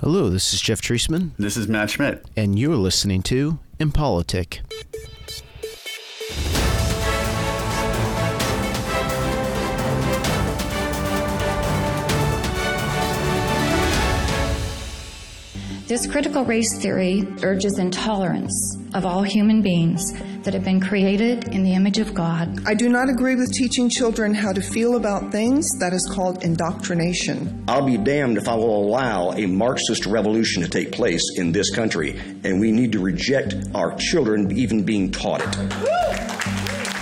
Hello, this is Jeff Treisman. This is Matt Schmidt. And you're listening to Impolitic. This critical race theory urges intolerance of all human beings that have been created in the image of God. I do not agree with teaching children how to feel about things. That is called indoctrination. I'll be damned if I will allow a Marxist revolution to take place in this country, and we need to reject our children even being taught it.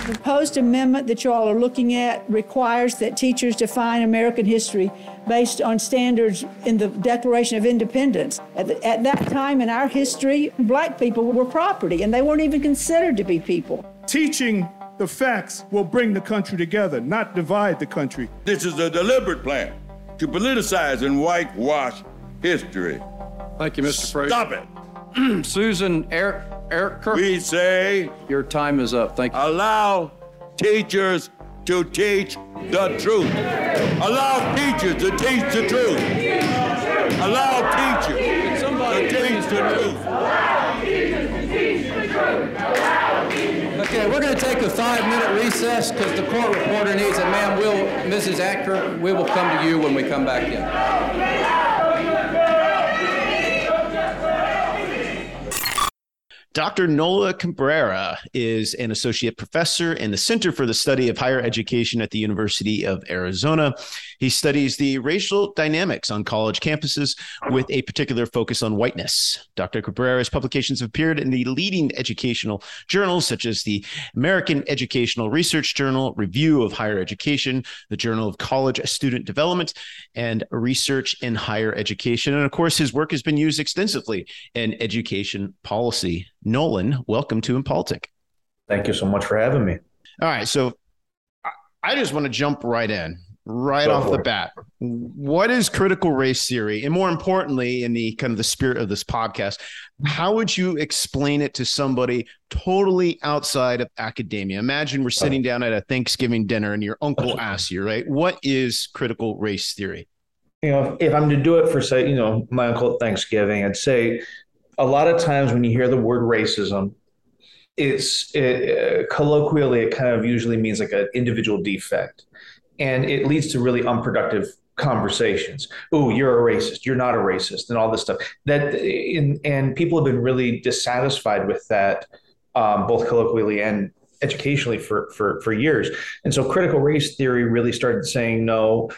The proposed amendment that you all are looking at requires that teachers define American history based on standards in the Declaration of Independence. At, the, at, that time in our history, black people were property and they weren't even considered to be people. Teaching the facts will bring the country together, not divide the country. This is a deliberate plan to politicize and whitewash history. Thank you, Mr. Frazier. Stop it. Susan Eric. Eric Kirk. We say your time is up. Thank you. Allow teachers to teach the truth. Allow teachers to teach the truth. Allow teachers to teach the truth. Okay, we're going to take a five-minute recess because the court reporter needs it. Ma'am, we'll, Mrs. Actor, we will come to you when we come back in. Dr. Nolan Cabrera is an associate professor in the Center for the Study of Higher Education at the University of Arizona. He studies the racial dynamics on college campuses with a particular focus on whiteness. Dr. Cabrera's publications have appeared in the leading educational journals such as the American Educational Research Journal, Review of Higher Education, the Journal of College Student Development, and Research in Higher Education. And of course, his work has been used extensively in education policy. Nolan, welcome to Impolitic. Thank you so much for having me. All right. So I just want to jump right in, right Go off the it. bat. What is critical race theory? And more importantly, in the kind of the spirit of this podcast, how would you explain it to somebody totally outside of academia? Imagine we're sitting down at a Thanksgiving dinner and your uncle asks you, right? What is critical race theory? You know, if I'm to do it for say, you know, my uncle at Thanksgiving, I'd say a lot of times when you hear the word racism, it's it, uh, colloquially it kind of usually means like an individual defect, and it leads to really unproductive conversations. Oh, you're a racist. You're not a racist, and all this stuff. That in, and people have been really dissatisfied with that, um, both colloquially and educationally for for for years. And so, critical race theory really started saying no.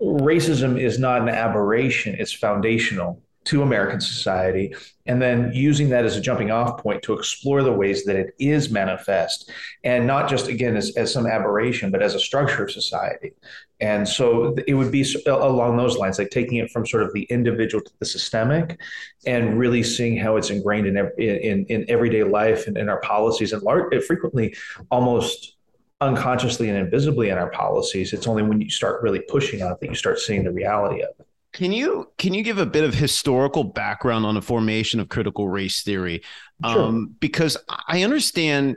Racism is not an aberration; it's foundational to American society, and then using that as a jumping off point to explore the ways that it is manifest, and not just again as, as some aberration, but as a structure of society. And so it would be along those lines, like taking it from sort of the individual to the systemic, and really seeing how it's ingrained in in, in everyday life and in our policies, and large, frequently almost unconsciously and invisibly in our policies. It's only when you start really pushing on it that you start seeing the reality of it. Can you can you give a bit of historical background on the formation of critical race theory? Sure. Um, because I understand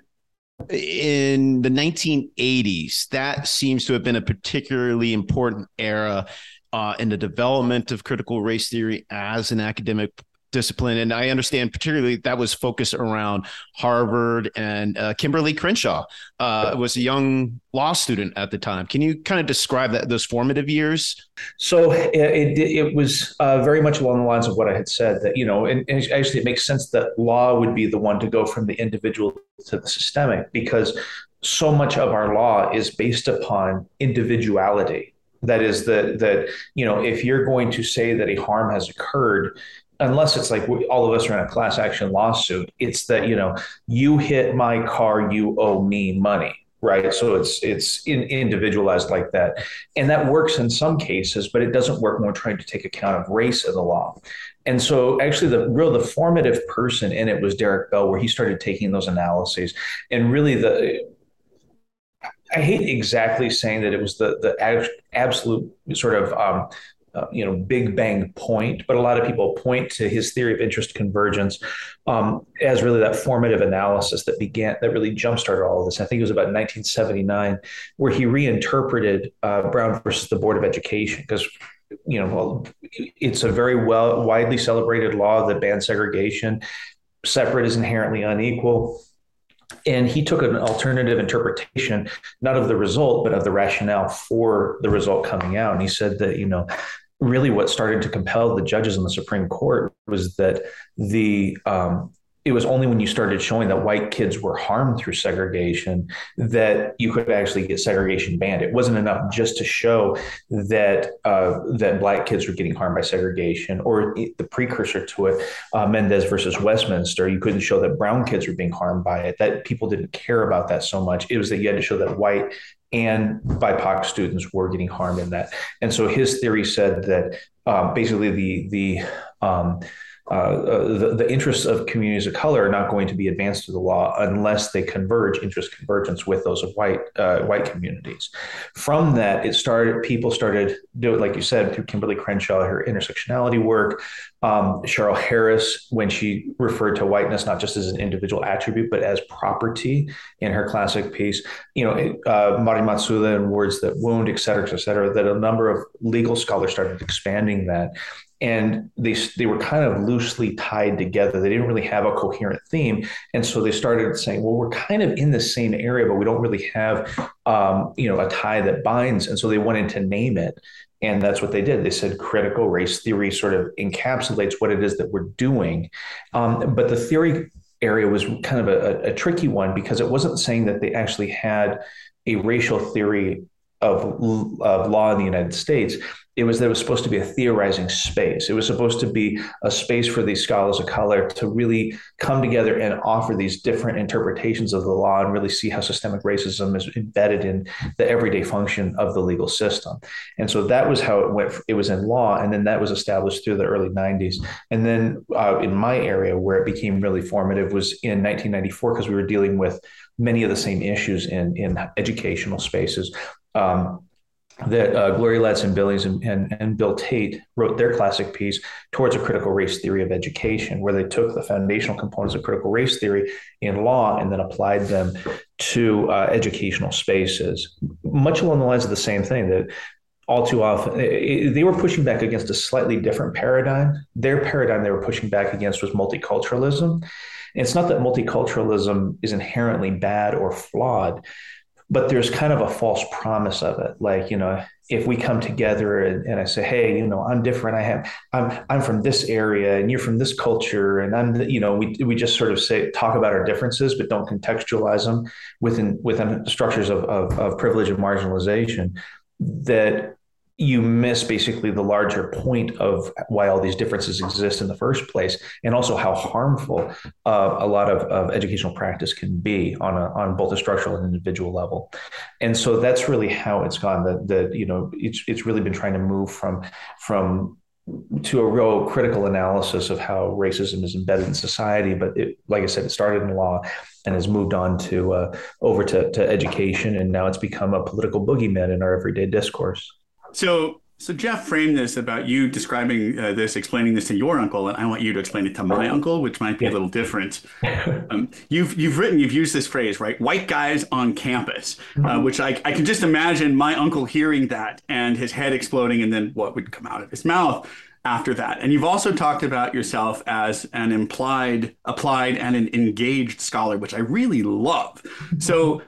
in the 1980s that seems to have been a particularly important era uh, in the development of critical race theory as an academic discipline. And I understand particularly that was focused around Harvard and uh, Kimberlé Crenshaw uh, was a young law student at the time. Can you kind of describe that those formative years? So it, it, was uh, very much along the lines of what I had said that, you know, and, and actually it makes sense that law would be the one to go from the individual to the systemic because so much of our law is based upon individuality that is that that you know if you're going to say that a harm has occurred unless it's like we, all of us are in a class action lawsuit, it's that you know you hit my car, you owe me money, right? So it's it's in, individualized like that, and that works in some cases, but it doesn't work when we're trying to take account of race in the law. And so, actually, the real the formative person in it was Derek Bell, where he started taking those analyses, and really the I hate exactly saying that it was the the absolute sort of um, uh, you know big bang point but a lot of people point to his theory of interest convergence um, as really that formative analysis that began that really jump-started all of this i think it was about 1979 where he reinterpreted uh, brown versus the board of education because you know, well, it's a very well widely celebrated law that bans segregation. Separate is inherently unequal. And he took an alternative interpretation, not of the result, but of the rationale for the result coming out. And he said that, you know, really what started to compel the judges in the Supreme Court was that the um, it was only when you started showing that white kids were harmed through segregation that you could actually get segregation banned. It wasn't enough just to show that uh, that black kids were getting harmed by segregation, or the precursor to it, uh, Mendez versus Westminster. You couldn't show that brown kids were being harmed by it. That people didn't care about that so much. It was that you had to show that white and BIPOC students were getting harmed in that. And so his theory said that uh, basically the the um, uh, uh, the, interests of communities of color are not going to be advanced through the law unless they converge interest convergence with those of white uh, white communities. From that, it started. People started do it like you said through Kimberlé Crenshaw, her intersectionality work. Um, Cheryl Harris, when she referred to whiteness not just as an individual attribute but as property in her classic piece. You know, uh, Mari Matsuda and Words That Wound, et cetera, et cetera. That a number of legal scholars started expanding that and they they were kind of loosely tied together. They didn't really have a coherent theme, and so they started saying, "Well, we're kind of in the same area, but we don't really have, um, you know, a tie that binds." And so they wanted to name it, and that's what they did. They said critical race theory sort of encapsulates what it is that we're doing, um, but the theory area was kind of a, a tricky one because it wasn't saying that they actually had a racial theory of, of law in the United States it was there was supposed to be a theorizing space. It was supposed to be a space for these scholars of color to really come together and offer these different interpretations of the law and really see how systemic racism is embedded in the everyday function of the legal system. And so that was how it went. It was in law, and then that was established through the early '90s. And then uh, in my area, where it became really formative, was in 1994 because we were dealing with many of the same issues in in educational spaces. Um, that uh, Gloria Ladson Billings and, and, and, Bill Tate wrote their classic piece towards a critical race theory of education, where they took the foundational components of critical race theory in law and then applied them to uh, educational spaces, much along the lines of the same thing that all too often they were pushing back against a slightly different paradigm. Their paradigm they were pushing back against was multiculturalism. And it's not that multiculturalism is inherently bad or flawed but there's kind of a false promise of it. Like you know if we come together and, and, i say hey you know i'm different. I have i'm i'm from this area and you're from this culture and i'm you know we, we just sort of say talk about our differences but don't contextualize them within within structures of, of, of privilege and marginalization that you miss basically the larger point of why all these differences exist in the first place, and also how harmful uh, a lot of, of educational practice can be on a, on both a structural and individual level. And so that's really how it's gone. That that you know it's it's really been trying to move from from to a real critical analysis of how racism is embedded in society. But it, like I said, it started in law and has moved on to uh, over to, to education, and now it's become a political boogeyman in our everyday discourse. So, so Jeff framed this about you describing uh, this, explaining this to your uncle, and I want you to explain it to my uncle, which might be a little different. Um, you've you've written, you've used this phrase, right? White guys on campus, uh, mm-hmm. which I I can just imagine my uncle hearing that and his head exploding, and then what would come out of his mouth after that. And you've also talked about yourself as an implied, applied, and an engaged scholar, which I really love. So,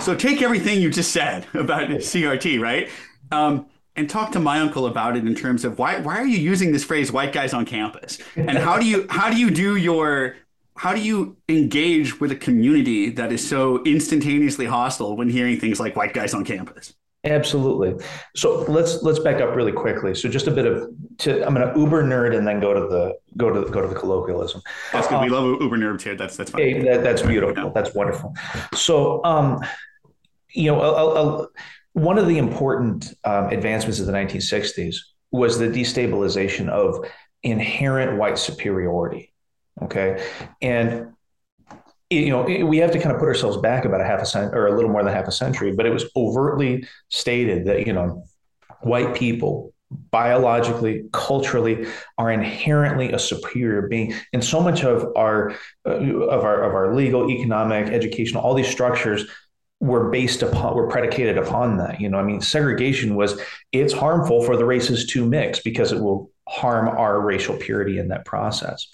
so take everything you just said about CRT, right? Um, and talk to my uncle about it in terms of why why are you using this phrase white guys on campus and how do you how do you do your how do you engage with a community that is so instantaneously hostile when hearing things like white guys on campus absolutely. So let's let's back up really quickly. So just a bit of to, i'm going to uber nerd and then go to the go to go to the colloquialism. That's good. Um, we love uber nerds here that's that's fine. Hey, that, that's beautiful. that's wonderful. So um you know I'll, I'll, one of the important um, advancements of the 1960s was the destabilization of inherent white superiority. Okay. And you know, we have to kind of put ourselves back about a half a century or a little more than half a century, but it was overtly stated that, you know, white people biologically, culturally, are inherently a superior being. And so much of our uh, of our of our legal, economic, educational, all these structures were based upon were predicated upon that you know i mean segregation was it's harmful for the races to mix because it will harm our racial purity in that process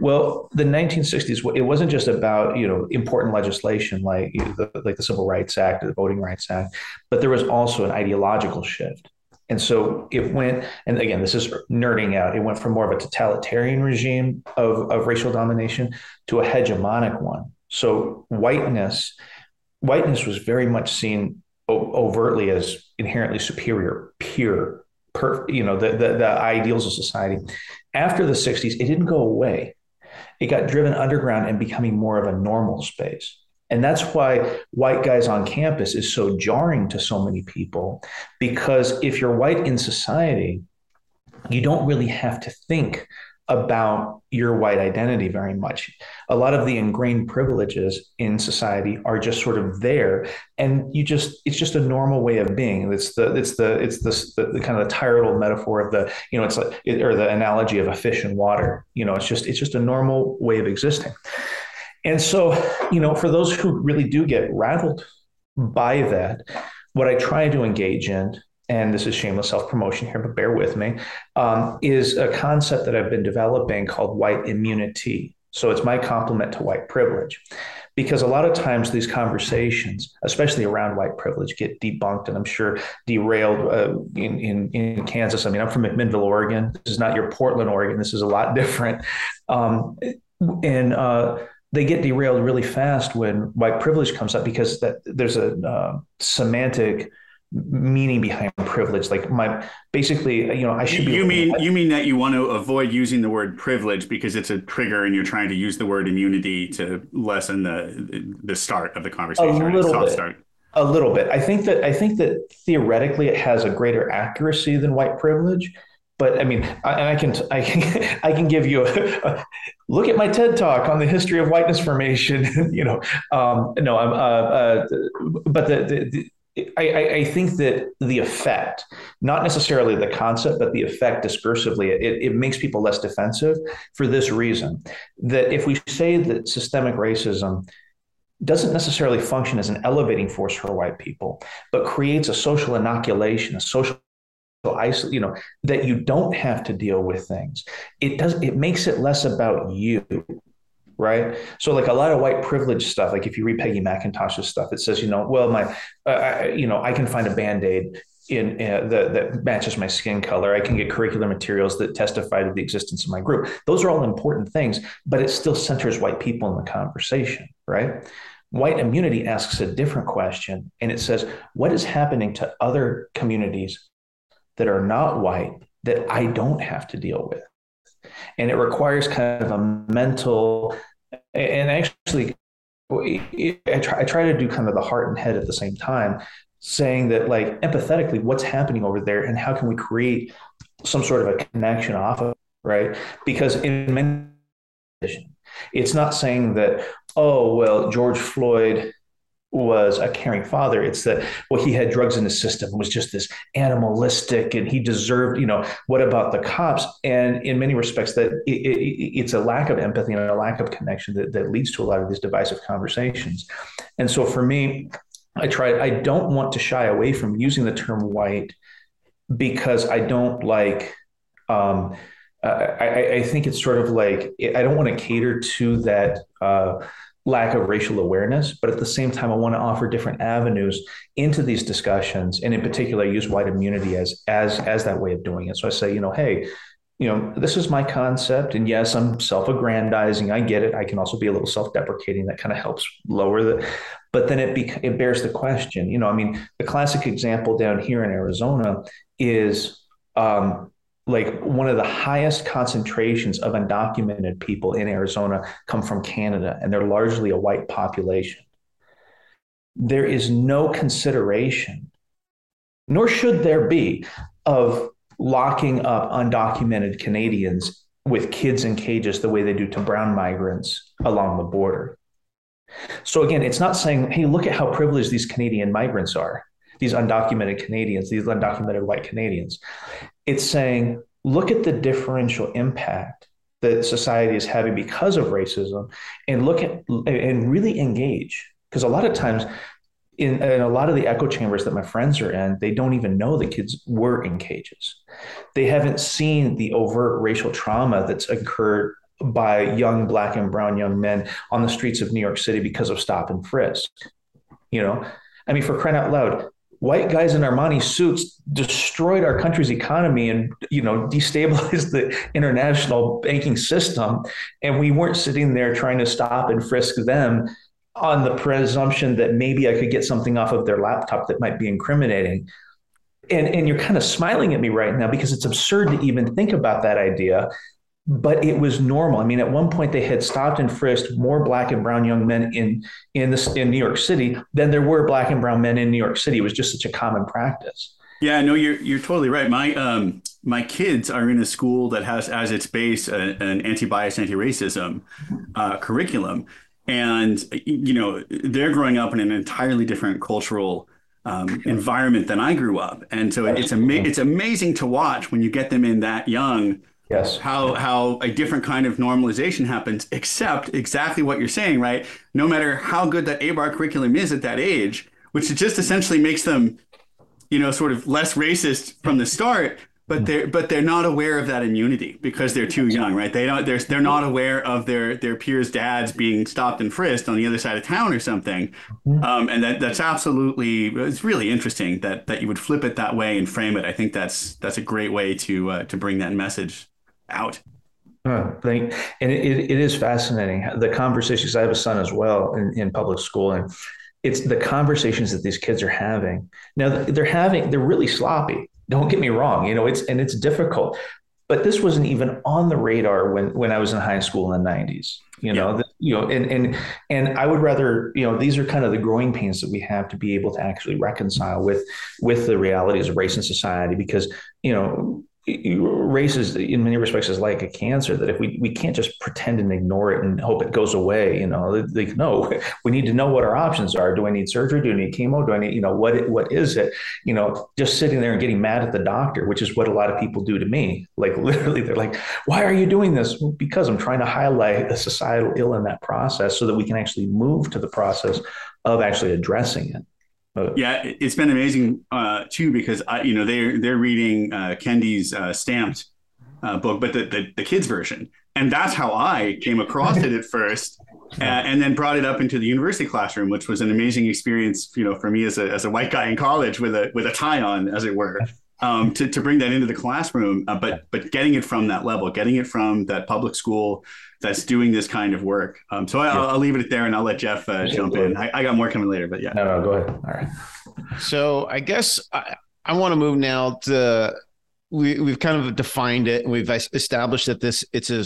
well the 1960s it wasn't just about you know important legislation like you know, the, like the civil rights act the voting rights act but there was also an ideological shift and so it went, and again, this is nerding out. It went from more of a totalitarian regime of, of racial domination to a hegemonic one. So whiteness whiteness was very much seen overtly as inherently superior, pure, per, you know, the, the, the ideals of society. After the 60s, it didn't go away. It got driven underground and becoming more of a normal space. And that's why white guys on campus is so jarring to so many people. Because if you're white in society, you don't really have to think about your white identity very much. A lot of the ingrained privileges in society are just sort of there, and you just it's just a normal way of being. It's the it's the it's the, the, the kind of the tired old metaphor of the you know it's like or the analogy of a fish in water. You know, it's just it's just a normal way of existing. And so, you know, for those who really do get rattled by that, what I try to engage in and this is shameless self promotion here, but bear with me, um, is a concept that I've been developing called white immunity. So it's my complement to white privilege. Because a lot of times these conversations, especially around white privilege, get debunked and I'm sure derailed uh, in, in, in, Kansas. I mean, I'm from McMinnville, Oregon. This is not your Portland, Oregon. This is a lot different. Um, and uh, they get derailed really fast when white privilege comes up because that there's a uh, semantic meaning behind privilege like my basically you know i should be you mean you mean that you want to avoid using the word privilege because it's a trigger and you're trying to use the word immunity to lessen the the start of the conversation a little bit start. a little bit i think that i think that theoretically it has a greater accuracy than white privilege but I mean, I, and I can I can I can give you a, a, look at my TED talk on the history of whiteness formation. you know, um, no, I'm, uh, uh, but the, the, I, I, think that the effect, not necessarily the concept, but the effect discursively, it, it makes people less defensive for this reason. That if we say that systemic racism doesn't necessarily function as an elevating force for white people, but creates a social inoculation, a social you know, that you don't have to deal with things. It does. It makes it less about you right? So like a lot of white privilege stuff, like if you read Peggy McIntosh's stuff, it says, you know, well, my, uh, you know, I can find a band aid in uh, that that matches my skin color. I can get curricular materials that testify to the existence of my group. Those are all important things, but it still centers white people in the conversation, right? White immunity asks a different question, and it says, what is happening to other communities that are not white that I don't have to deal with? And it requires kind of a mental and actually I try, I try to do kind of the heart and head at the same time saying that like empathetically what's happening over there and how can we create some sort of a connection off of right? Because in many it's not saying that oh well george floyd was a caring father. It's that well, he had drugs in his system was just this animalistic, and he deserved. You know, what about the cops? And in many respects, that it, it, it's a lack of empathy and a lack of connection that, that leads to a lot of these divisive conversations. And so, for me, I try. I don't want to shy away from using the term white because I don't like. Um, I, I, think it's sort of like I don't want to cater to that. Uh, lack of racial awareness, but at the same time, I want to offer different avenues into these discussions, and in particular, use white immunity as as as that way of doing it. So I say, you know, hey, you know, this is my concept, and yes, I'm self-aggrandizing. I get it. I can also be a little self-deprecating. That kind of helps lower the. But then it be, it bears the question. You know, I mean, the classic example down here in Arizona is. Um, like one of the highest concentrations of undocumented people in Arizona come from Canada, and they're largely a white population. There is no consideration, nor should there be, of locking up undocumented Canadians with kids in cages the way they do to brown migrants along the border. So, again, it's not saying, hey, look at how privileged these Canadian migrants are, these undocumented Canadians, these undocumented white Canadians. It's saying, look at the differential impact that society is having because of racism and look at and really engage. Because a lot of times in, in, a lot of the echo chambers that my friends are in, they don't even know the kids were in cages. They haven't seen the overt racial trauma that's occurred by young black and brown young men on the streets of New York City because of stop and frisk. You know, I mean, for crying out loud, white guys in Armani suits destroyed our country's economy and you know destabilized the international banking system, and we weren't sitting there trying to stop and frisk them on the presumption that maybe I could get something off of their laptop that might be incriminating. And, and you're kind of smiling at me right now because it's absurd to even think about that idea but it was normal. I mean, at one point they had stopped and frisked more black and brown young men in in in New York City than there were black and brown men in New York City. It was just such a common practice. Yeah, no, you're you're totally right. My um my kids are in a school that has as its base a, an anti-bias, anti-racism uh, curriculum, and you know they're growing up in an entirely different cultural um, environment than I grew up, and so it's ama- it's amazing to watch when you get them in that young Yes. How how a different kind of normalization happens, except exactly what you're saying, right? No matter how good that ABAR curriculum is at that age, which just essentially makes them, you know, sort of less racist from the start, but hmm. they're but they're not aware of that immunity because they're too young, right? They don't they're they're not aware of their their peers' dads being stopped and frisked on the other side of town or something, hmm. um, and that that's absolutely it's really interesting that that you would flip it that way and frame it. I think that's that's a great way to uh, to bring that message out. Oh, thank, and it, it is fascinating the conversations. I have a son as well in, in public school, and it's the conversations that these kids are having. Now they're having, they're really sloppy. Don't get me wrong, you know, it's and it's difficult, but this wasn't even on the radar when when I was in high school in the '90s. You know, yeah. the, you know, and and and I would rather, you know, these are kind of the growing pains that we have to be able to actually reconcile with with the realities of race in society, because you know race is in many respects is like a cancer that if we, we can't just pretend and ignore it and hope it goes away you know like no we need to know what our options are. Do i need surgery? Do i need chemo? Do i need you know what what is it? You know just sitting there and getting mad at the doctor which is what a lot of people do to me. Like literally they're like why are you doing this? Well, because i'm trying to highlight the societal ill in that process so that we can actually move to the process of actually addressing it yeah, it's been amazing uh, too because I, you know they're they're reading uh, Kendi's uh, stamped uh, book, but the, the, the kids version, and that's how I came across it at first, and then brought it up into the university classroom, which was an amazing experience, you know, for me as a as a white guy in college with a with a tie on, as it were. Um, to, to bring that into the classroom, uh, but but getting it from that level, getting it from that public school that's doing this kind of work. Um, so I, will I'll leave it there and I'll let Jeff uh, jump in. I, I, got more coming later, but yeah. No, no, go ahead. All right. So I guess I, I want to move now to we we've kind of defined it and we've established that this it's a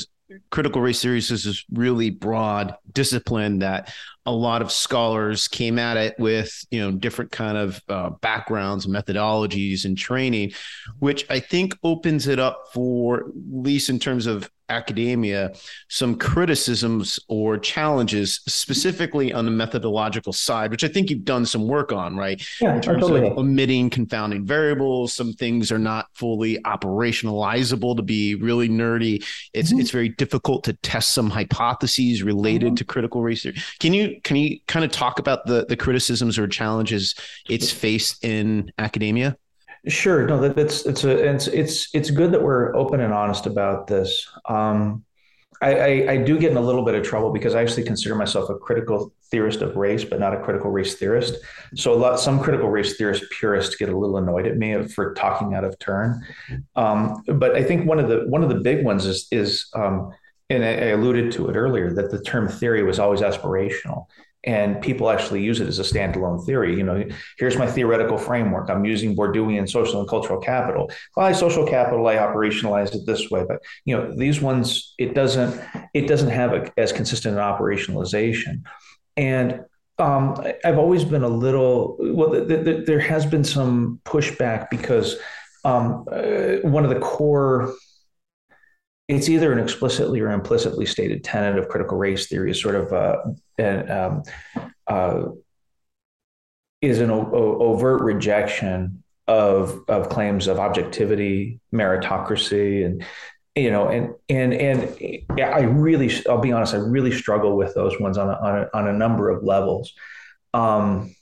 critical race theories is this really broad discipline that a lot of scholars came at it with you know different kind of uh, backgrounds methodologies and training which i think opens it up for at least in terms of academia some criticisms or challenges specifically on the methodological side which i think you've done some work on right yeah, in terms totally. of omitting confounding variables some things are not fully operationalizable to be really nerdy it's mm-hmm. it's very difficult to test some hypotheses related mm-hmm. to critical research can you can you kind of talk about the the criticisms or challenges it's faced in academia Sure. No, that, that's it's a it's it's it's good that we're open and honest about this. Um, I, I, I, do get in a little bit of trouble because I actually consider myself a critical theorist of race, but not a critical race theorist. So a lot some critical race theorist purists get a little annoyed at me for talking out of turn. Um, but I think one of the one of the big ones is is um, and I alluded to it earlier that the term theory was always aspirational and people actually use it as a standalone theory. You know, here's my theoretical framework. I'm using Bourdieuian social and cultural capital. By social capital, I operationalize it this way, but you know, these ones it doesn't it doesn't have a, as consistent an operationalization. And um, I've always been a little well. Th- th- there has been some pushback because um, uh, one of the core it's either an explicitly or implicitly stated tenet of critical race theory is sort of uh, an, um, uh, is an o- overt rejection of of claims of objectivity, meritocracy, and you know, and and and I really, I'll be honest, I really struggle with those ones on a, on a, on a number of levels. Um,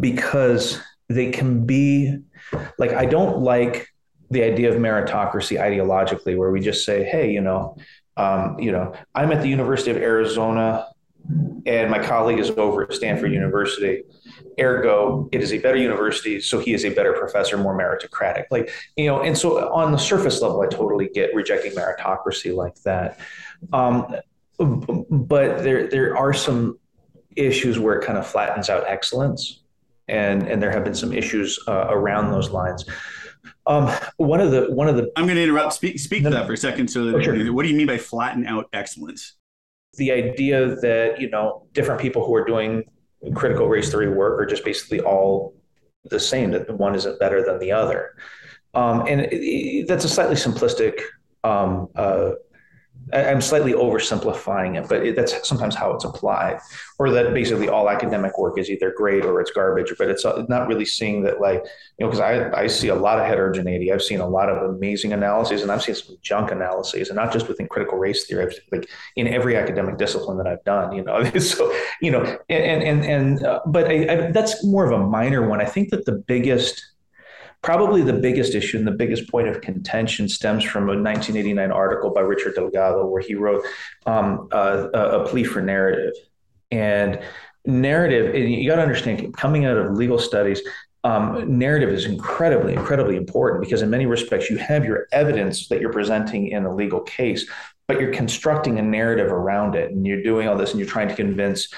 because they can be like I don't like the idea of meritocracy ideologically, where we just say, hey, you know, um, you know, I'm at the University of Arizona and my colleague is over at Stanford University. Ergo, it is a better university, so he is a better professor, more meritocratic. Like, you know, and so on the surface level, I totally get rejecting meritocracy like that. Um, but there there are some issues where it kind of flattens out excellence, and and there have been some issues uh, around those lines. Um, one of the one of the I'm going to interrupt. Speak speak no, to that for a second. So, that, oh, sure. what do you mean by flatten out excellence? The idea that you know different people who are doing critical race theory work are just basically all the same. That one isn't better than the other, um, and it, it, that's a slightly simplistic um, uh, I'm slightly oversimplifying it, but it, that's sometimes how it's applied, or that basically all academic work is either great or it's garbage. But it's uh, not really seeing that, like you know, because I I see a lot of heterogeneity. I've seen a lot of amazing analyses, and I've seen some junk analyses, and not just within critical race theory. I've, like in every academic discipline that I've done, you know. so you know, and and and uh, but I, I, that's more of a minor one. I think that the biggest Probably the biggest issue and the biggest point of contention stems from a 1989 article by Richard Delgado, where he wrote um, a, a plea for narrative. And narrative, and you got to understand, coming out of legal studies, um, narrative is incredibly, incredibly important because in many respects you have your evidence that you're presenting in a legal case, but you're constructing a narrative around it, and you're doing all this, and you're trying to convince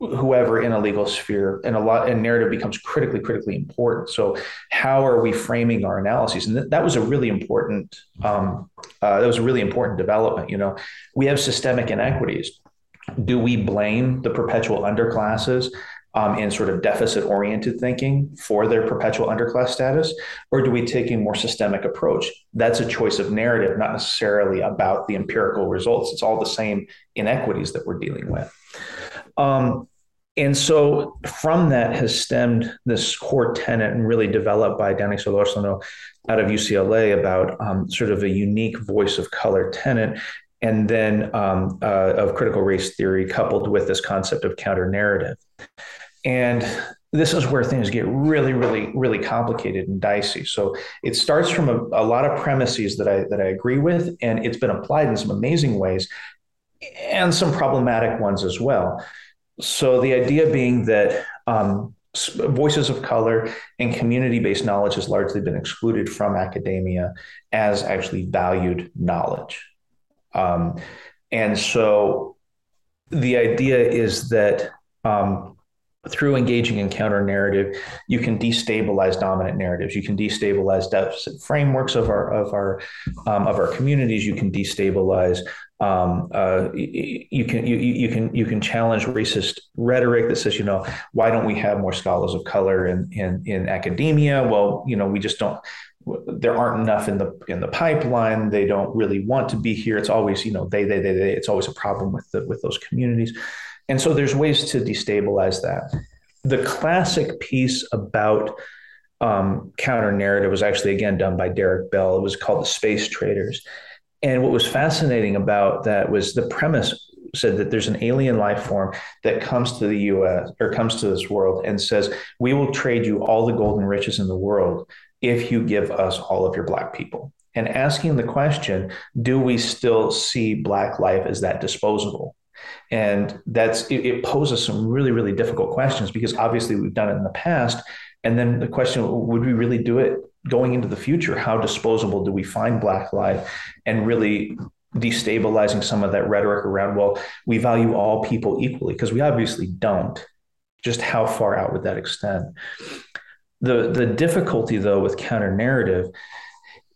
whoever in a legal sphere and a lot and narrative becomes critically critically important. So how are we framing our analyses? And th- that was a really important um, uh, that was a really important development you know? We have systemic inequities. Do we blame the perpetual underclasses um, in sort of deficit oriented thinking for their perpetual underclass status? Or do we take a more systemic approach? That's a choice of narrative not necessarily about the empirical results. It's all the same inequities that we're dealing with. Um, and so from that has stemmed this core tenet and really developed by Danny Solorzano out of UCLA about um, sort of a unique voice of color tenet and then um, uh, of critical race theory coupled with this concept of counter narrative. And this is where things get really, really, really complicated and dicey. So it starts from a, a lot of premises that I that I agree with, and it's been applied in some amazing ways, and some problematic ones as well. So the idea being that um, voices of color and community-based knowledge has largely been excluded from academia as actually valued knowledge. Um, and so the idea is that um, through engaging in counter narrative, you can destabilize dominant narratives. You can destabilize deficit frameworks of our of our um, of our communities. You can destabilize. Um, uh, you can you, you can you can challenge racist rhetoric that says you know why don't we have more scholars of color in in in academia? Well, you know we just don't there aren't enough in the in the pipeline they don't really want to be here it's always you know they they they, they it's always a problem with the with those communities and so there's ways to destabilize that. The classic piece about um, counter narrative was actually again done by Derek Bell. It was called the Space Traders. And what was fascinating about that was the premise said that there's an alien life form that comes to the US or comes to this world and says, We will trade you all the golden riches in the world if you give us all of your black people. And asking the question, do we still see black life as that disposable? And that's it, it, poses some really really difficult questions because obviously we've done it in the past. And then the question would we really do it going into the future? How disposable do we find black life and really destabilizing some of that rhetoric around well we value all people equally because we obviously don't. Just how far out would that extend? The the difficulty though with counter narrative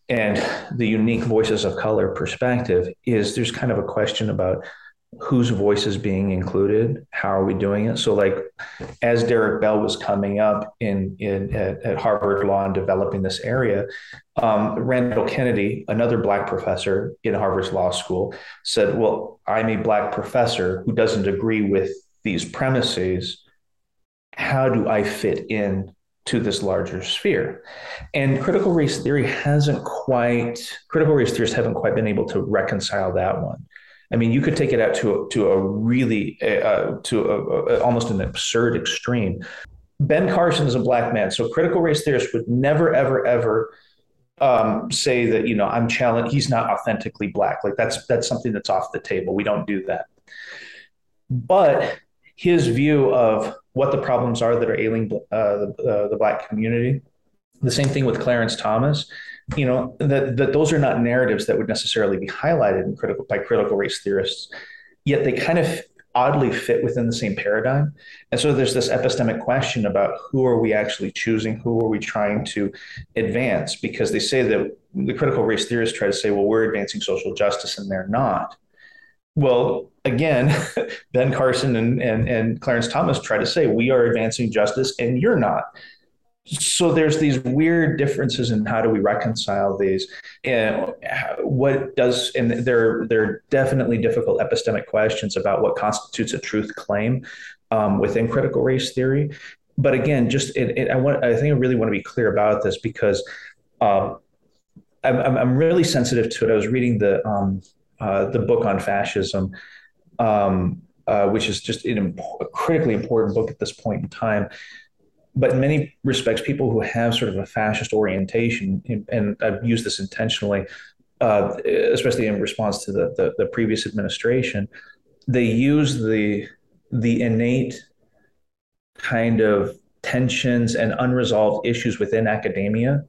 and the unique voices of color perspective is there's kind of a question about whose voice is being included how are we doing it so like as derek bell was coming up in, in at, at harvard law and developing this area um, randall kennedy another black professor in harvard's law school said well i'm a black professor who doesn't agree with these premises how do i fit in to this larger sphere. And critical race theory hasn't quite, critical race theorists haven't quite been able to reconcile that one. I mean, you could take it out to a, to a really uh, to a, a, almost an absurd extreme Ben Carson is a black man, so critical race theorists would never, ever, ever um, say that you know I'm challenged. He's not authentically black. Like that's that's something that's off the table. We don't do that. But his view of what the problems are that are ailing uh, the, uh, the black community. The same thing with Clarence Thomas. You know that that those are not narratives that would necessarily be highlighted in critical by critical race theorists. Yet they kind of oddly fit within the same paradigm. And so there's this epistemic question about who are we actually choosing? Who are we trying to advance? Because they say that the critical race theorists try to say, well, we're advancing social justice and they're not. Well, again, Ben Carson and, and, and Clarence Thomas try to say, we are advancing justice and you're not so there's these weird differences in how do we reconcile these. And what does and there are definitely difficult epistemic questions about what constitutes a truth claim um, within critical race theory. But again just it, it, i want i think i really want to be clear about this because um, I'm, I'm really sensitive to it. I was reading the um, uh, the book on fascism um, uh, which is just an, a critically important book at this point in time but in many respects, people who have sort of a fascist orientation, and I've used this intentionally, uh, especially in response to the, the, the previous administration, they use the the innate kind of tensions and unresolved issues within academia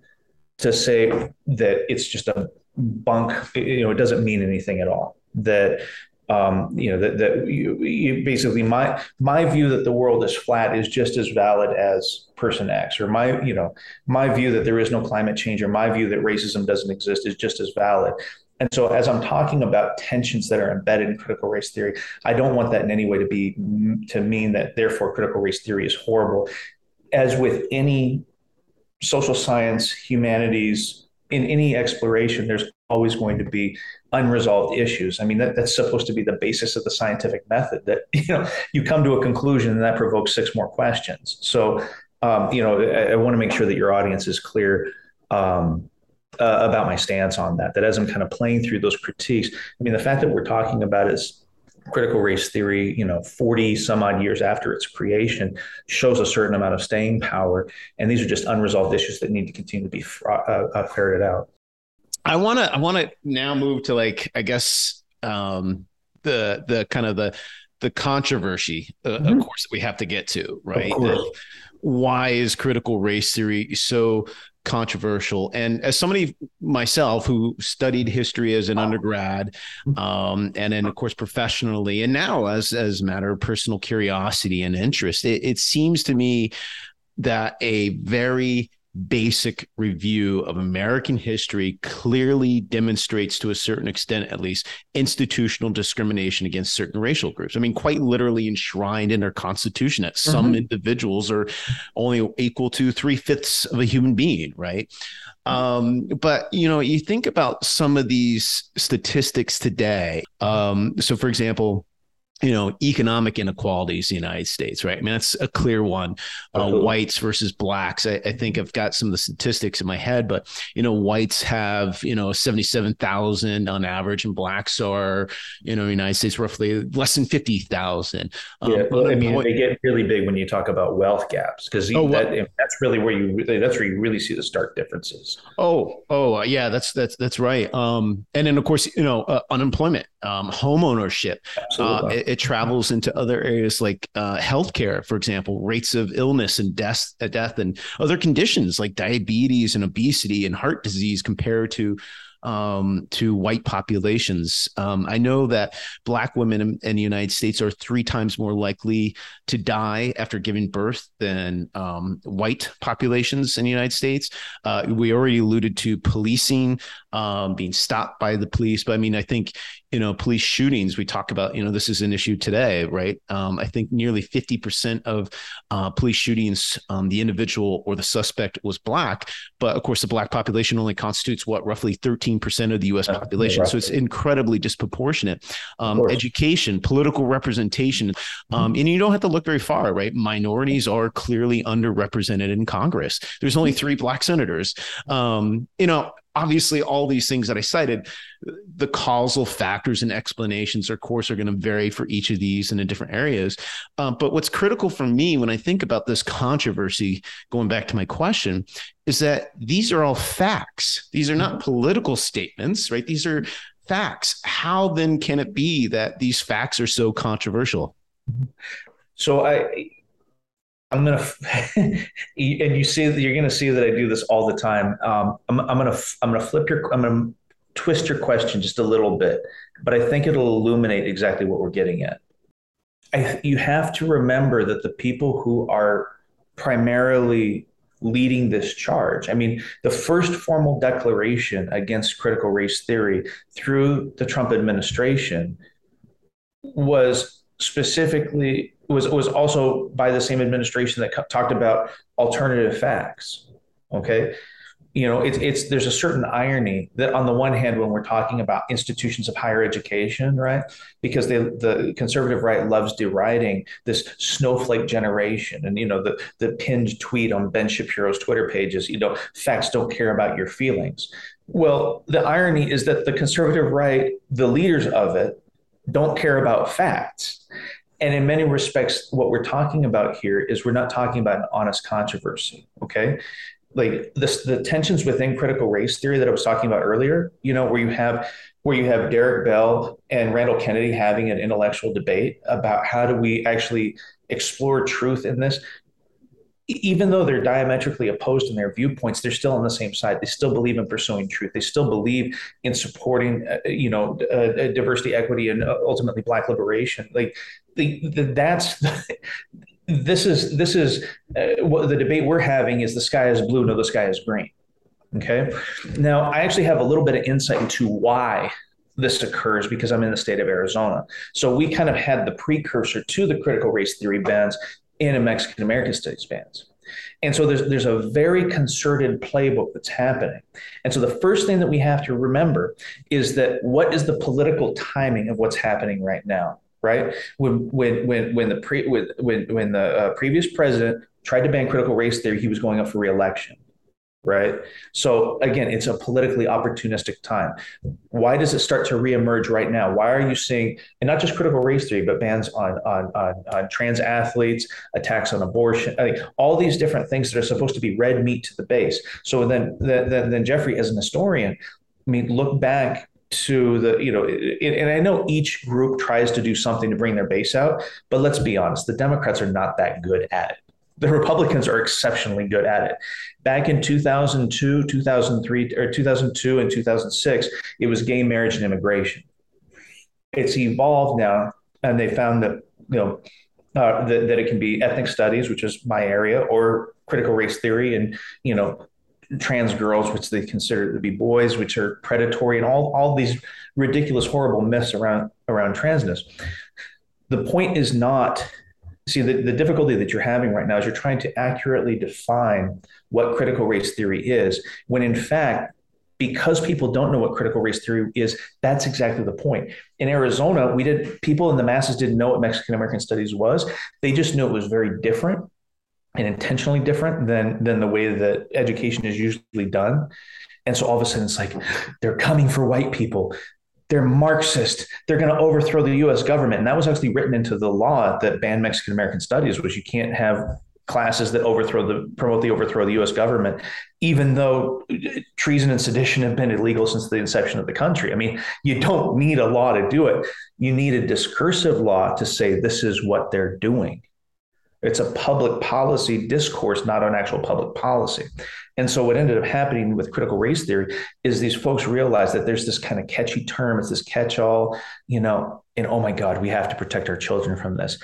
to say that it's just a bunk you know it doesn't mean anything at all that um, you know that, that you, you basically my my view that the world is flat is just as valid as person X, or my you know my view that there is no climate change, or my view that racism doesn't exist is just as valid. And so, as I'm talking about tensions that are embedded in critical race theory, I don't want that in any way to be to mean that therefore critical race theory is horrible. As with any social science, humanities, in any exploration, there's always going to be unresolved issues. I mean, that, that's supposed to be the basis of the scientific method that, you know, you come to a conclusion and that provokes six more questions. So, um, you know, I, I want to make sure that your audience is clear um, uh, about my stance on that, that as I'm kind of playing through those critiques, I mean, the fact that we're talking about is critical race theory, you know, 40 some odd years after its creation shows a certain amount of staying power. And these are just unresolved issues that need to continue to be uh, uh, ferreted out. I want to I want to now move to like I guess um, the the kind of the the controversy uh, mm-hmm. of course that we have to get to right why is critical race theory so controversial and as somebody myself who studied history as an undergrad mm-hmm. um, and then of course professionally and now as as a matter of personal curiosity and interest it, it seems to me that a very basic review of American history clearly demonstrates, to a certain extent at least, institutional discrimination against certain racial groups. I mean, quite literally enshrined in our Constitution that mm-hmm. some individuals are only equal to three fifths of a human being, right? Um, but you know, you think about some of these statistics today. Um, so, for example, you know economic inequalities in the united states right? I mean that's a clear one. Uh, whites versus blacks. I, I, think i've got some of the statistics in my head but you know whites have you know 77000 on average and blacks are you know in the united states roughly less than 50000 um, yeah well, i mean they get really big when you talk about wealth gaps because oh, that, well, that's really where you that's where you really see the stark differences. Oh oh yeah that's that's that's right. Um and then of course you know uh, unemployment um home ownership uh, it, it, travels into other areas like uh, healthcare, for example, rates of illness and death, uh, death and other conditions like diabetes and obesity and heart disease compared to um, to white populations. Um, I know that Black women in, in, the United States are three times more likely to die after giving birth than um, white populations in the United States. Uh, we already alluded to policing um, being stopped by the police, but I mean, I think you know, police shootings. We talk about, you know, this is an issue today, right? Um, I think nearly 50% of uh, police shootings, um, the individual or the suspect was black. But of course, the black population only constitutes what, roughly 13% of the US population. So it's incredibly disproportionate. Um, education, political representation. Um, mm-hmm. And you don't have to look very far, right? Minorities are clearly underrepresented in Congress. There's only three black senators. Um, you know, obviously all these things that I cited, the causal factors and explanations, of course, are going to vary for each of these and in different areas. Um, but what's critical for me when I think about this controversy, going back to my question, is that these are all facts. These are not mm-hmm. political statements, right? These are facts. How then can it be that these facts are so controversial? So I, I'm gonna, and you see that you're gonna see that I do this all the time. Um, I'm, I'm gonna, I'm gonna flip your, I'm gonna twist your question just a little bit, but I think it'll illuminate exactly what we're getting at. I, you have to remember that the people who are primarily leading this charge. I mean, the first formal declaration against critical race theory through the Trump administration was specifically was was also by the same administration that talked about alternative facts. Okay, you know, it's it's there's a certain irony that on the one hand, when we're talking about institutions of higher education, right, because they, the conservative right loves deriding this snowflake generation, and you know the the pinned tweet on Ben Shapiro's Twitter pages, you know, facts don't care about your feelings. Well, the irony is that the conservative right, the leaders of it, don't care about facts. And in many respects, what we're talking about here is we're not talking about an honest controversy. Okay. Like this, the tensions within critical race theory that I was talking about earlier, you know, where you have where you have Derek Bell and Randall Kennedy having an intellectual debate about how do we actually explore truth in this even though they're diametrically opposed in their viewpoints, they're still on the same side. They still believe in pursuing truth. They still believe in supporting, uh, you know, uh, diversity, equity, and uh, ultimately Black liberation. Like the, the, that's this is this is uh, what the debate we're having is the sky is blue, no, the sky is green. Okay. Now, I actually have a little bit of insight into why this occurs because I'm in the state of Arizona. So we kind of had the precursor to the critical race theory bans in a Mexican American studies bans. And so there's there's a very concerted playbook that's happening. And so the first thing that we have to remember is that what is the political timing of what's happening right now, right? When when when when the pre when when the uh, previous president tried to ban critical race theory, he was going up for reelection right? So again, it's a politically opportunistic time. Why does it start to reemerge right now? Why are you seeing, and not just critical race theory, but bans on on on, on trans athletes, attacks on abortion, I mean, all these different things that are supposed to be red meat to the base. So then, then, then Jeffrey, as an historian, I mean, look back to the you know and i know each group tries to do something to bring their base out but let's be honest the democrats are not that good at it the Republicans are exceptionally good at it. Back in 2002, 2003, or 2002 and 2006, it was gay marriage and immigration. It's evolved now, and they found that you know uh, that, that it can be ethnic studies, which is my area, or critical race theory, and you know trans girls, which they consider to be boys, which are predatory, and all all these ridiculous, horrible myths around around transness. The point is not see the, the difficulty that you're having right now is you're trying to accurately define what critical race theory is when in fact because people don't know what critical race theory is that's exactly the point. In arizona we did people in the masses didn't know what mexican american studies was. They just knew it was very different and intentionally different than than the way that education is usually done. And so all of a sudden it's like they're coming for white people they're Marxist. They're going to overthrow the U.S. government, and that was actually written into the law that banned Mexican American studies, was you can't have classes that overthrow the promote the overthrow of the U.S. government, even though uh, treason and sedition have been illegal since the inception of the country. I mean, you don't need a law to do it. You need a discursive law to say this is what they're doing. It's a public policy discourse, not an actual public policy. And so what ended up happening with critical race theory is these folks realized that there's this kind of catchy term, it's this catch-all, you know, and oh my God, we have to protect our children from this.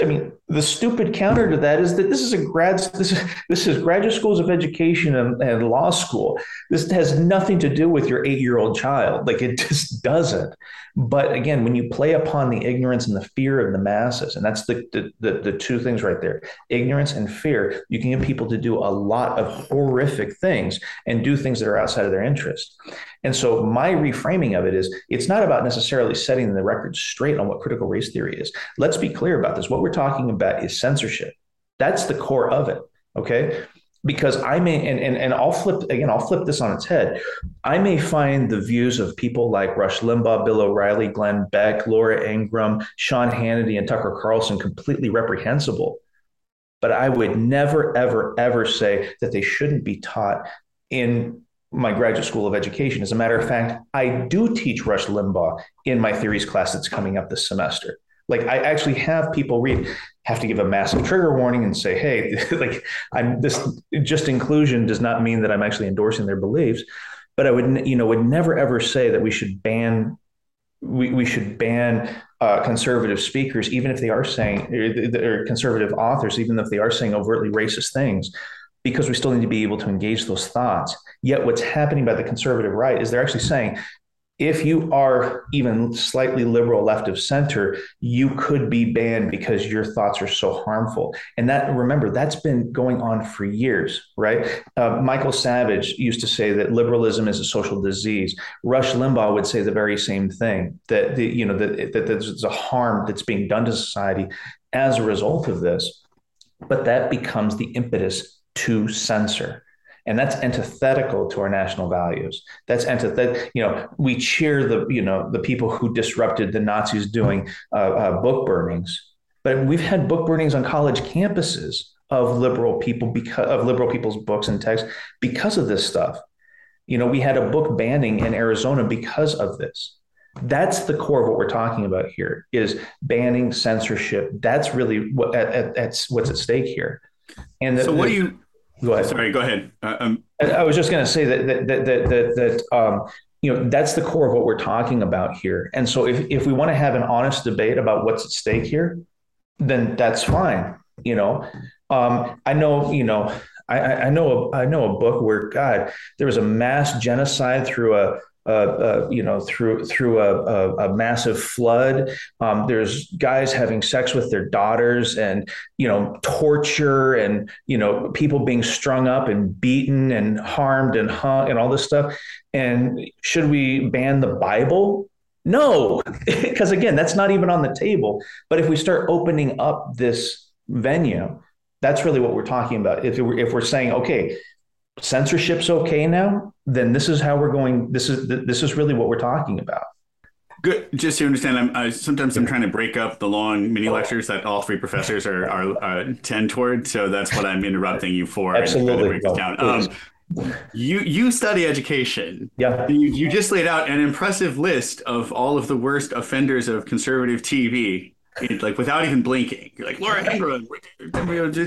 I mean, the stupid counter to that is that this is a grad this is this is graduate schools of education and, and law school. This has nothing to do with your eight year old child. Like it just doesn't. But again, when you play upon the ignorance and the fear of the masses, and that's the, the, the, the, two things right there ignorance and fear, you can get people to do a lot of horrific things and do things that are outside of their interest. And so my reframing of it is it's not about necessarily setting the record straight on what critical race theory is. Let's be clear about this. What we're talking about is censorship. That's the core of it. Okay because I may and, and and I'll flip again, I'll flip this on its head. I may find the views of people like Rush Limbaugh, Bill O'Reilly, Glenn Beck, Laura Ingraham, Sean Hannity, and Tucker Carlson completely reprehensible. But I would never, ever, ever say that they shouldn't be taught in my graduate school of education. As a matter of fact, I do teach Rush Limbaugh in my theories class that's coming up this semester. Like I actually have people read, have to give a massive trigger warning and say, hey, like I'm this just inclusion does not mean that I'm actually endorsing their beliefs. But I would, you know, would never ever say that we should ban we, we should ban uh, conservative speakers, even if they are saying, or conservative authors, even if they are saying overtly racist things, because we still need to be able to engage those thoughts. Yet, what's happening by the conservative right is they're actually saying, if you are even slightly liberal left of center, you could be banned because your thoughts are so harmful. And that, remember, that's been going on for years, right? Uh, Michael Savage used to say that liberalism is a social disease. Rush Limbaugh would say the very same thing that the, you know that, that there's a harm that's being done to society as a result of this. But that becomes the impetus to censor. And that's antithetical to our national values. That's antithetical. you know we cheer the you know the people who disrupted the nazis doing uh, uh, book burnings. But we've had book burnings on college campuses of liberal people because of liberal people's books and texts because of this stuff. You know we had a book banning in arizona because of this. That's the core of what we're talking about here is banning censorship. That's really what at, at, at what's at stake here. And the, so what do you Go ahead. Sorry, go ahead. Uh, um, I was just going to say that that that that that, that um, you know that's the core of what we're talking about here. And so if if we want to have an honest debate about what's at stake here, then that's fine. You know, um, I know you know I, I know a, I know a book where God there was a mass genocide through a uh, uh, you know, through through a, a, a massive flood. Um, there's guys having sex with their daughters, and you know, torture, and you know, people being strung up and beaten and harmed and hung and all this stuff. And should we ban the Bible? No, because again, that's not even on the table. But if we start opening up this venue, that's really what we're talking about. If if we're saying, okay, censorship's okay now, then this is how we're going. This is this is really what we're talking about. Good. Just to understand, I'm I, sometimes I'm trying to break up the long mini lectures that all three professors are, are uh, tend toward. So that's what I'm interrupting you for. Absolutely. Um, you you study education. Yeah. You, you just laid out an impressive list of all of the worst offenders of conservative TV like without even blinking. You're like Laura Ingraham,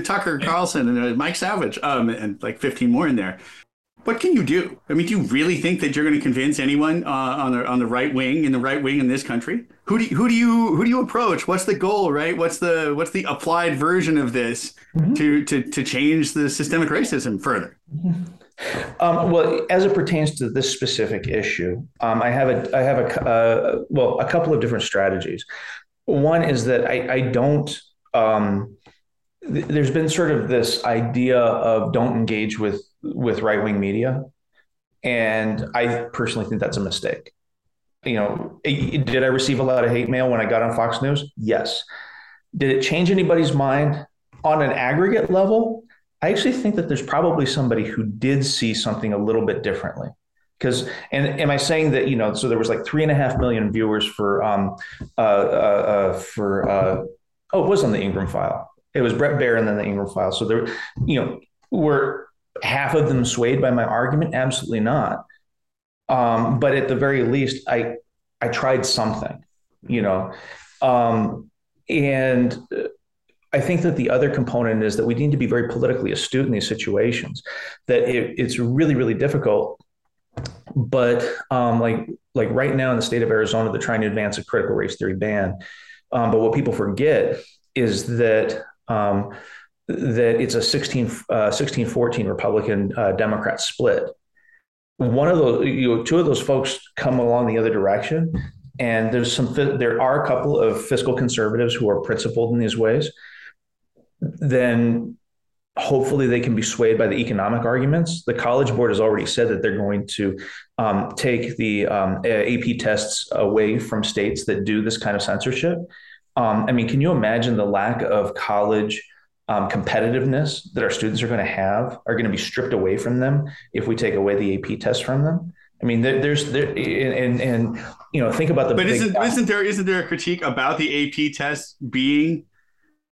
Tucker Carlson, and uh, Mike Savage, um, and like 15 more in there. What can you do? I mean, do you really think that you're going to convince anyone uh, on the on the right wing in the right wing in this country? Who do you, who do you who do you approach? What's the goal? Right? What's the what's the applied version of this mm-hmm. to to to change the systemic racism further? Um, well, as it pertains to this specific issue, um, I have a I have a uh, well a couple of different strategies. One is that I, I don't. Um, th- there's been sort of this idea of don't engage with with right wing media, and I personally think that's a mistake. You know, did I receive a lot of hate mail when I got on Fox News? Yes. Did it change anybody's mind on an aggregate level? I actually think that there's probably somebody who did see something a little bit differently because and am I saying that you know so there was like three and a half million viewers for um uh, uh, uh for uh oh it was on the Ingraham file. It was Bret Baier and then the Ingraham file. So there you know were half of them swayed by my argument? Absolutely not. Um but at the very least I I tried something you know? Um and I think that the other component is that we need to be very politically astute in these situations. That it, it's really, really difficult but um, like like right now in the state of Arizona, they're trying to advance a critical race theory ban. Um, but what people forget is that um, that it's a 16, uh, 16 14 Republican uh, Democrat split. One of those, you know, two of those folks come along the other direction, and there's some. There are a couple of fiscal conservatives who are principled in these ways. Then hopefully they can be swayed by the economic arguments. The College Board has already said that they're going to um, take the um, AP tests away from states that do this kind of censorship. Um, I mean, can you imagine the lack of college um, competitiveness that our students are going to have are going to be stripped away from them if we take away the AP test from them. I mean, there, there's there, and and you know, think about the. But isn't isn't there isn't there a critique about the AP test being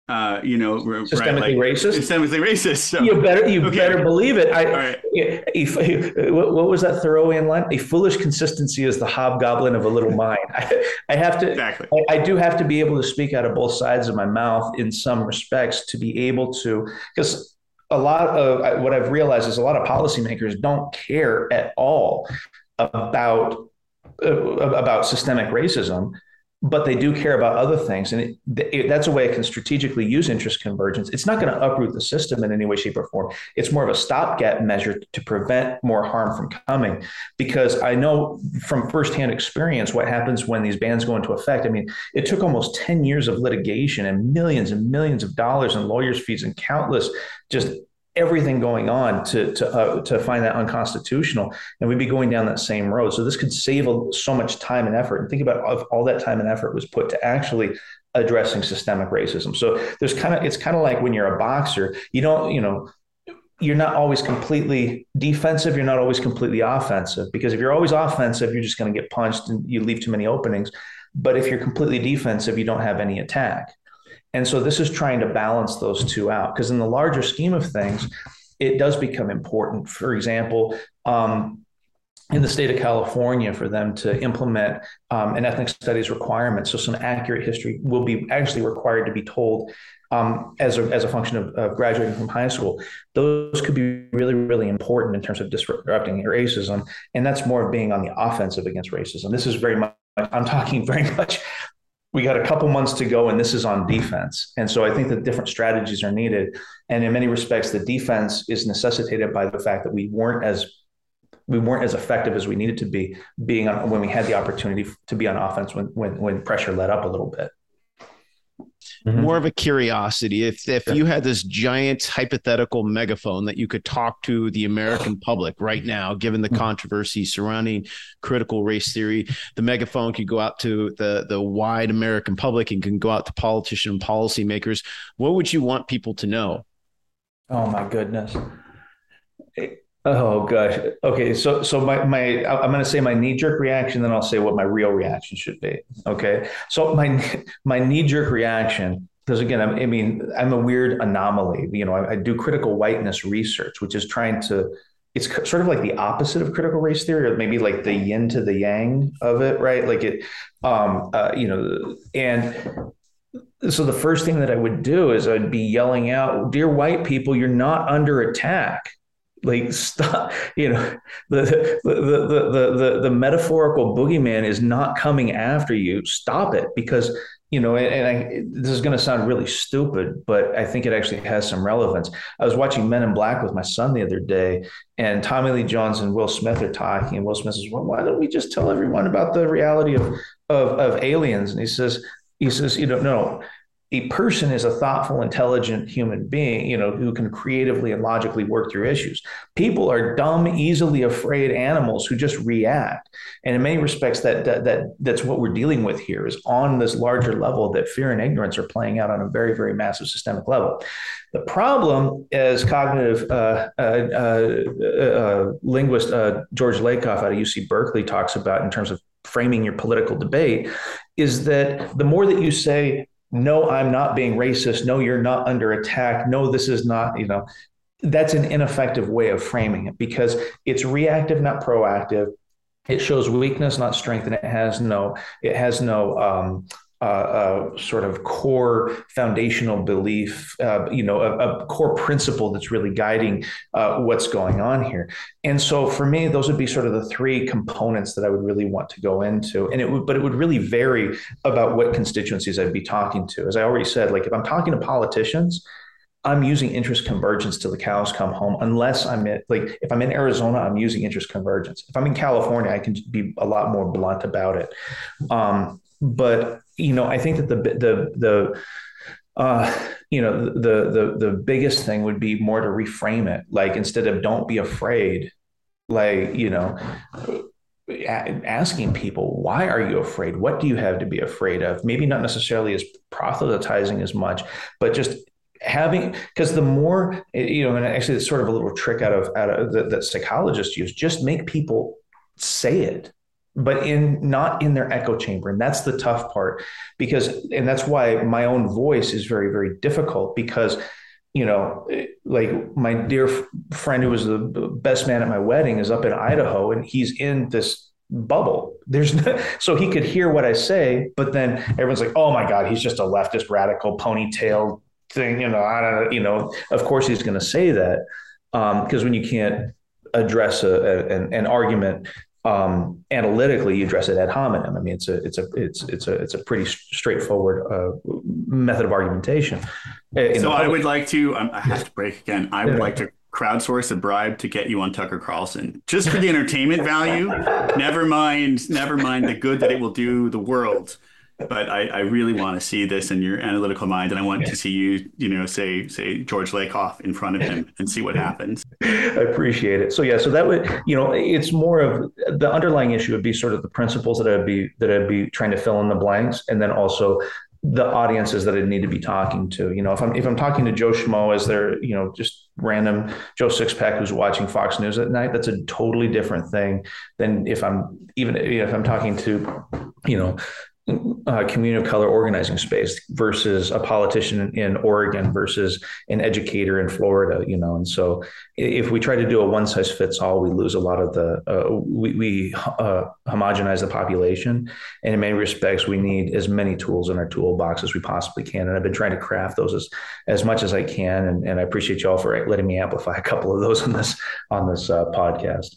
uh, you know, systemically right, like, racist. Systemically racist. So. You better, you okay. better believe it. I, right. a, what was that Thoreauian line? A foolish consistency is the hobgoblin of a little mind. I, I have to, exactly. I, I, do have to be able to speak out of both sides of my mouth in some respects to be able to, because a lot of what I've realized is a lot of policymakers don't care at all about uh, about systemic racism but they do care about other things. And it, it, that's a way I can strategically use interest convergence. It's not going to uproot the system in any way, shape, or form. It's more of a stopgap measure to prevent more harm from coming. Because I know from firsthand experience what happens when these bans go into effect. I mean, it took almost 10 years of litigation and millions and millions of dollars in lawyers' fees and countless just everything going on to to uh, to find that unconstitutional, and we'd be going down that same road. So this could save a, so much time and effort. And think about if all that time and effort was put to actually addressing systemic racism. So there's kind of it's kind of like when you're a boxer, you don't you know you're not always completely defensive. You're not always completely offensive because if you're always offensive, you're just going to get punched and you leave too many openings. But if you're completely defensive, you don't have any attack. And so this is trying to balance those two out because in the larger scheme of things, it does become important. For example, um, in the state of California, for them to implement um, an ethnic studies requirement, so some accurate history will be actually required to be told um, as, a, as a function of, of, graduating from high school. Those could be really, really important in terms of disrupting racism. And that's more of being on the offensive against racism. This is very much, I'm talking very much we got a couple months to go and this is on defense. And so i think that different strategies are needed. And in many respects the defense is necessitated by the fact that we weren't as we weren't as effective as we needed to be being on when we had the opportunity to be on offense when when, when pressure let up a little bit Mm-hmm. More of a curiosity. If if you had this giant hypothetical megaphone that you could talk to the American public right now, given the mm-hmm. controversy surrounding critical race theory, the megaphone could go out to the the wide American public and can go out to politicians and policymakers. What would you want people to know? Oh my goodness. Oh gosh. Okay. So so my my I'm going to say my knee jerk reaction, then I'll say what my real reaction should be. Okay. So my my knee jerk reaction, because again, I'm, i mean, I'm a weird anomaly. You know, I, I, do critical whiteness research, which is trying to. It's sort of like the opposite of critical race theory, or maybe like the yin to the yang of it, right? Like it, um, uh, you know, and so the first thing that I would do is I'd be yelling out, "Dear white people, you're not under attack." Like stop you know the the, the the the the metaphorical boogeyman is not coming after you. Stop it because you know and, I, this is going to sound really stupid but i think it actually has some relevance. I was watching men in black with my son the other day and tommy lee jones and will smith are talking and will smith says well why don't we just tell everyone about the reality of of, of aliens? And he says he says you know. no a person is a thoughtful, intelligent human being, you know, who can creatively and logically work through issues. People are dumb, easily afraid animals who just react. And in many respects, that, that, that that's what we're dealing with here is on this larger level that fear and ignorance are playing out on a very, very massive systemic level. The problem, as cognitive uh, uh, uh, uh linguist uh, George Lakoff out of UC Berkeley talks about in terms of framing your political debate, is that the more that you say no, I'm not being racist. No, you're not under attack. No, this is not, you know, that's an ineffective way of framing it because it's reactive, not proactive. It shows weakness, not strength, and it has no, it has no um, uh, a sort of core foundational belief, uh, you know, a, a, core principle that's really guiding uh, what's going on here. And so for me, those would be sort of the three components that I would really want to go into. And it would, but it would really vary about what constituencies I'd be talking to. As I already said, like if I'm talking to politicians, I'm using interest convergence till the cows come home, unless I'm in, like, if I'm in Arizona, I'm using interest convergence. If I'm in California, I can be a lot more blunt about it. Um, but you know, I think that the the the uh, you know the the the biggest thing would be more to reframe it, like instead of "don't be afraid," like you know asking people why are you afraid? What do you have to be afraid of? Maybe not necessarily as proselytizing as much but just having because the more you know and actually it's sort of a little trick out of out of that, that psychologists use just make people say it but in not in their echo chamber. And that's the tough part because and that's why my own voice is very very difficult because you know like my dear friend who was the best man at my wedding is up in idaho and he's in this bubble. There's no, so he could hear what i say but then everyone's like oh my god he's just a leftist radical ponytail thing you know i don't you know of course he's going to say that because um, when you can't address a, a, an, an, argument um, analytically, you address it ad hominem. I mean, it's a it's a it's it's a it's a pretty straightforward uh, method of argumentation. In so I would like to. Um, I have to break again. I would like to crowdsource a bribe to get you on Tucker Carlson just for the entertainment value. never mind, never mind the good that it will do the world but I, I really want to see this in your analytical mind, and I want to see you, you know, say say George Lakoff in front of him and see what happens. I appreciate it. So yeah, so that would you know, it's more of the underlying issue would be sort of the principles that I'd be that I'd be trying to fill in the blanks, and then also the audiences that I need to be talking to. You know, if I'm if I'm talking to Joe Schmo as their, you know, just random Joe Sixpack who's watching Fox News at night, that's a totally different thing than if I'm even if I'm talking to, you know, uh, community of color organizing space versus a politician in Oregon versus an educator in Florida, you know. And so, if we try to do a one size fits all, we lose a lot of the uh, we, we uh, homogenize the population, and in many respects, we need as many tools in our toolbox as we possibly can. And I've been trying to craft those as as much as I can, and, and I appreciate y'all for letting me amplify a couple of those on this on this uh, podcast.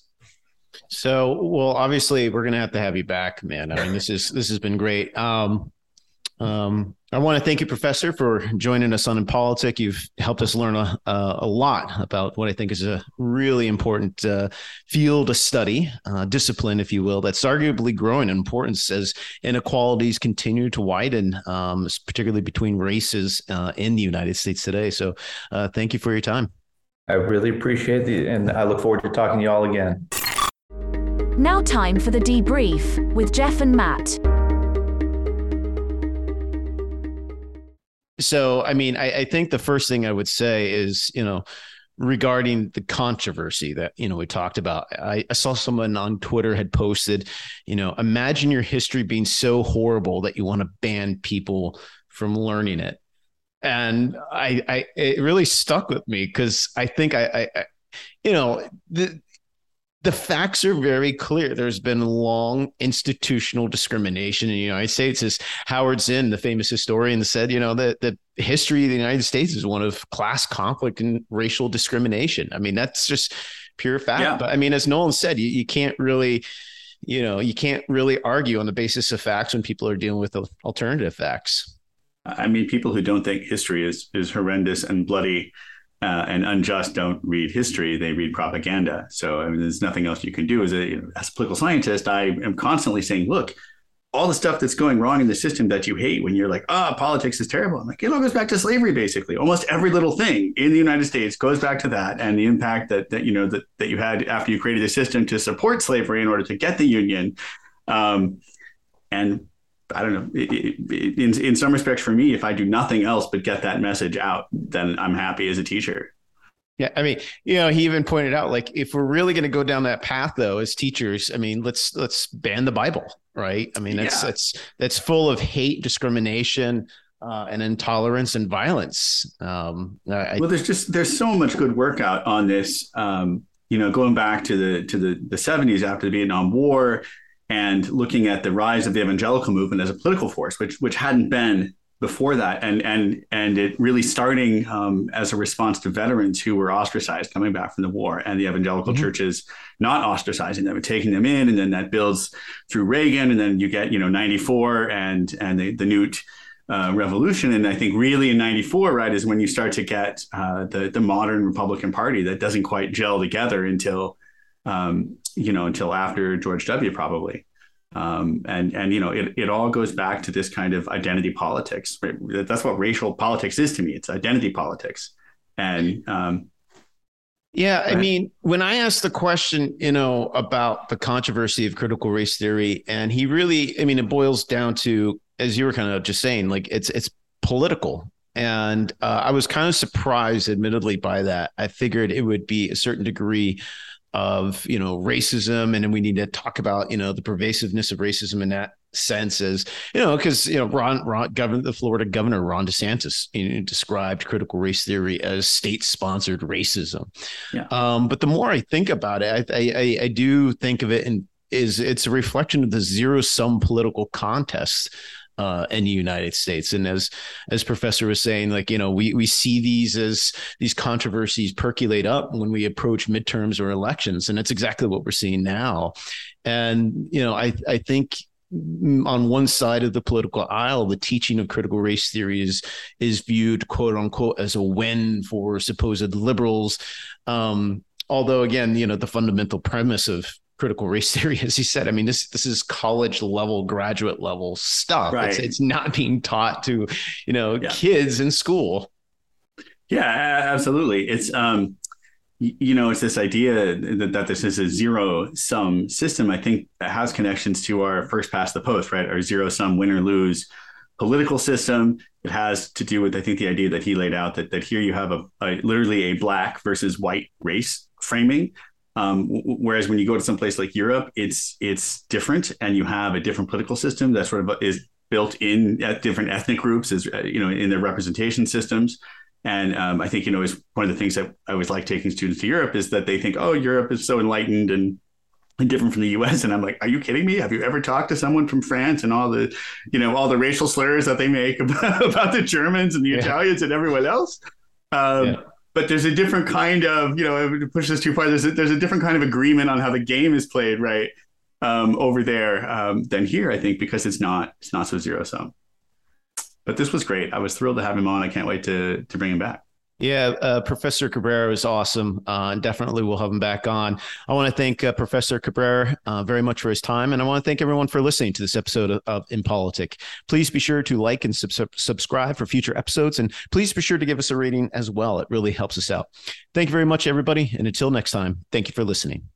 So, well, obviously, we're gonna have to have you back, man. I mean, this is this has been great. Um, um, I want to thank you, Professor, for joining us on In Politic. You've helped us learn a, a lot about what I think is a really important uh, field of study, uh, discipline, if you will, that's arguably growing in importance as inequalities continue to widen, um, particularly between races uh, in the United States today. So, uh, thank you for your time. I really appreciate it, and I look forward to talking to you all again. Now, time for the debrief with Jeff and Matt. So, I mean, I, I, think the first thing I would say is, you know, regarding the controversy that, you know, we talked about. I, I saw someone on Twitter had posted, you know, imagine your history being so horrible that you want to ban people from learning it. And I, I it really stuck with me because I think I, I, you know, the, the facts are very clear. There's been long institutional discrimination in the United States. As Howard Zinn, the famous historian, said, you know, that the history of the United States is one of class conflict and racial discrimination. I mean, that's just pure fact. Yeah. But I mean, as Nolan said, you, you can't really, you know, you can't really argue on the basis of facts when people are dealing with alternative facts. I mean, people who don't think history is is horrendous and bloody uh, and unjust don't read history; they read propaganda. So, I mean, there's nothing else you can do. As a as a political scientist, I am constantly saying, "Look, all the stuff that's going wrong in the system that you hate when you're like, ah, oh, politics is terrible. I'm like, it all goes back to slavery, basically. Almost every little thing in the United States goes back to that and the impact that, that you know, that, that you had after you created a system to support slavery in order to get the union. Um, and I don't know. It, it, in in some respects, for me, if I do nothing else but get that message out, then I'm happy as a teacher. Yeah, I mean, you know, he even pointed out like if we're really going to go down that path, though, as teachers, I mean, let's let's ban the Bible, right? I mean, that's yeah. that's that's full of hate, discrimination, uh, and intolerance and violence. Um, I, well, there's just there's so much good work out on this. Um, you know, going back to the to the the 70s after the Vietnam War, and looking at the rise of the evangelical movement as a political force, which which hadn't been before that, and and and it really starting um, as a response to veterans who were ostracized coming back from the war, and the evangelical mm-hmm. churches not ostracizing them and taking them in, and then that builds through Reagan, and then you get you know '94 and and the the Newt. Uh, revolution, and I think really in '94, right, is when you start to get uh, the the modern Republican Party that doesn't quite gel together until um, you know, until after George W. probably. Um, and and you know, it, it all goes back to this kind of identity politics. That's what racial politics is to me. It's identity politics. And um, yeah, I mean, when I asked the question, you know, about the controversy of critical race theory, and he really, I mean, it boils down to, as you were kind of just saying, like it's it's political And uh, I was kind of surprised, admittedly, by that. I figured it would be a certain degree of you know racism and then we need to talk about you know the pervasiveness of racism in that sense as you know because you know ron, ron governor the florida governor ron desantis you know, described critical race theory as state sponsored racism yeah. um, but the more i think about it I, I i do think of it and is it's a reflection of the zero sum political contest uh, in the United States. And as as Professor was saying, like you know, we we see these as these controversies percolate up when we approach midterms or elections, and that's exactly what we're seeing now. And you know, I I think on one side of the political aisle, the teaching of critical race theory is, is viewed, quote unquote, as a win for supposed liberals. Um, although, again, you know, the fundamental premise of critical race theory, as he said. I mean, this this is college level, graduate level stuff. Right. It's, it's not being taught to, you know, yeah. kids in school. Yeah, absolutely. It's um, you know, it's this idea that, that this is a zero sum system. I think that has connections to our first past the post, right? Our zero sum win or lose political system. It has to do with, I think, the idea that he laid out that that here you have a, a literally a black versus white race framing um, whereas when you go to some place like Europe, it's it's different, and you have a different political system that sort of is built in at different ethnic groups, as uh, you know, in their representation systems. And um, I think you know is one of the things that I always like taking students to Europe is that they think, oh, Europe is so enlightened and and different from the US. And I'm like, are you kidding me? Have you ever talked to someone from France and all the, you know, all the racial slurs that they make about, about the Germans and the yeah. Italians and everyone else? Um, yeah but there's a different kind of you know to push this too far there's a, there's a different kind of agreement on how the game is played right um, over there um, than here i think because it's not it's not so zero sum. But this was great. I was thrilled to have him on. I can't wait to to bring him back yeah, uh, Professor Cabrera is awesome. Uh, definitely we'll have him back on. I want to thank uh, Professor Cabrera uh, very much for his time. And I want to thank everyone for listening to this episode of, of In Politic. Please be sure to like and sub- subscribe for future episodes. And please be sure to give us a rating as well. It really helps us out. Thank you very much, everybody. And until next time, thank you for listening.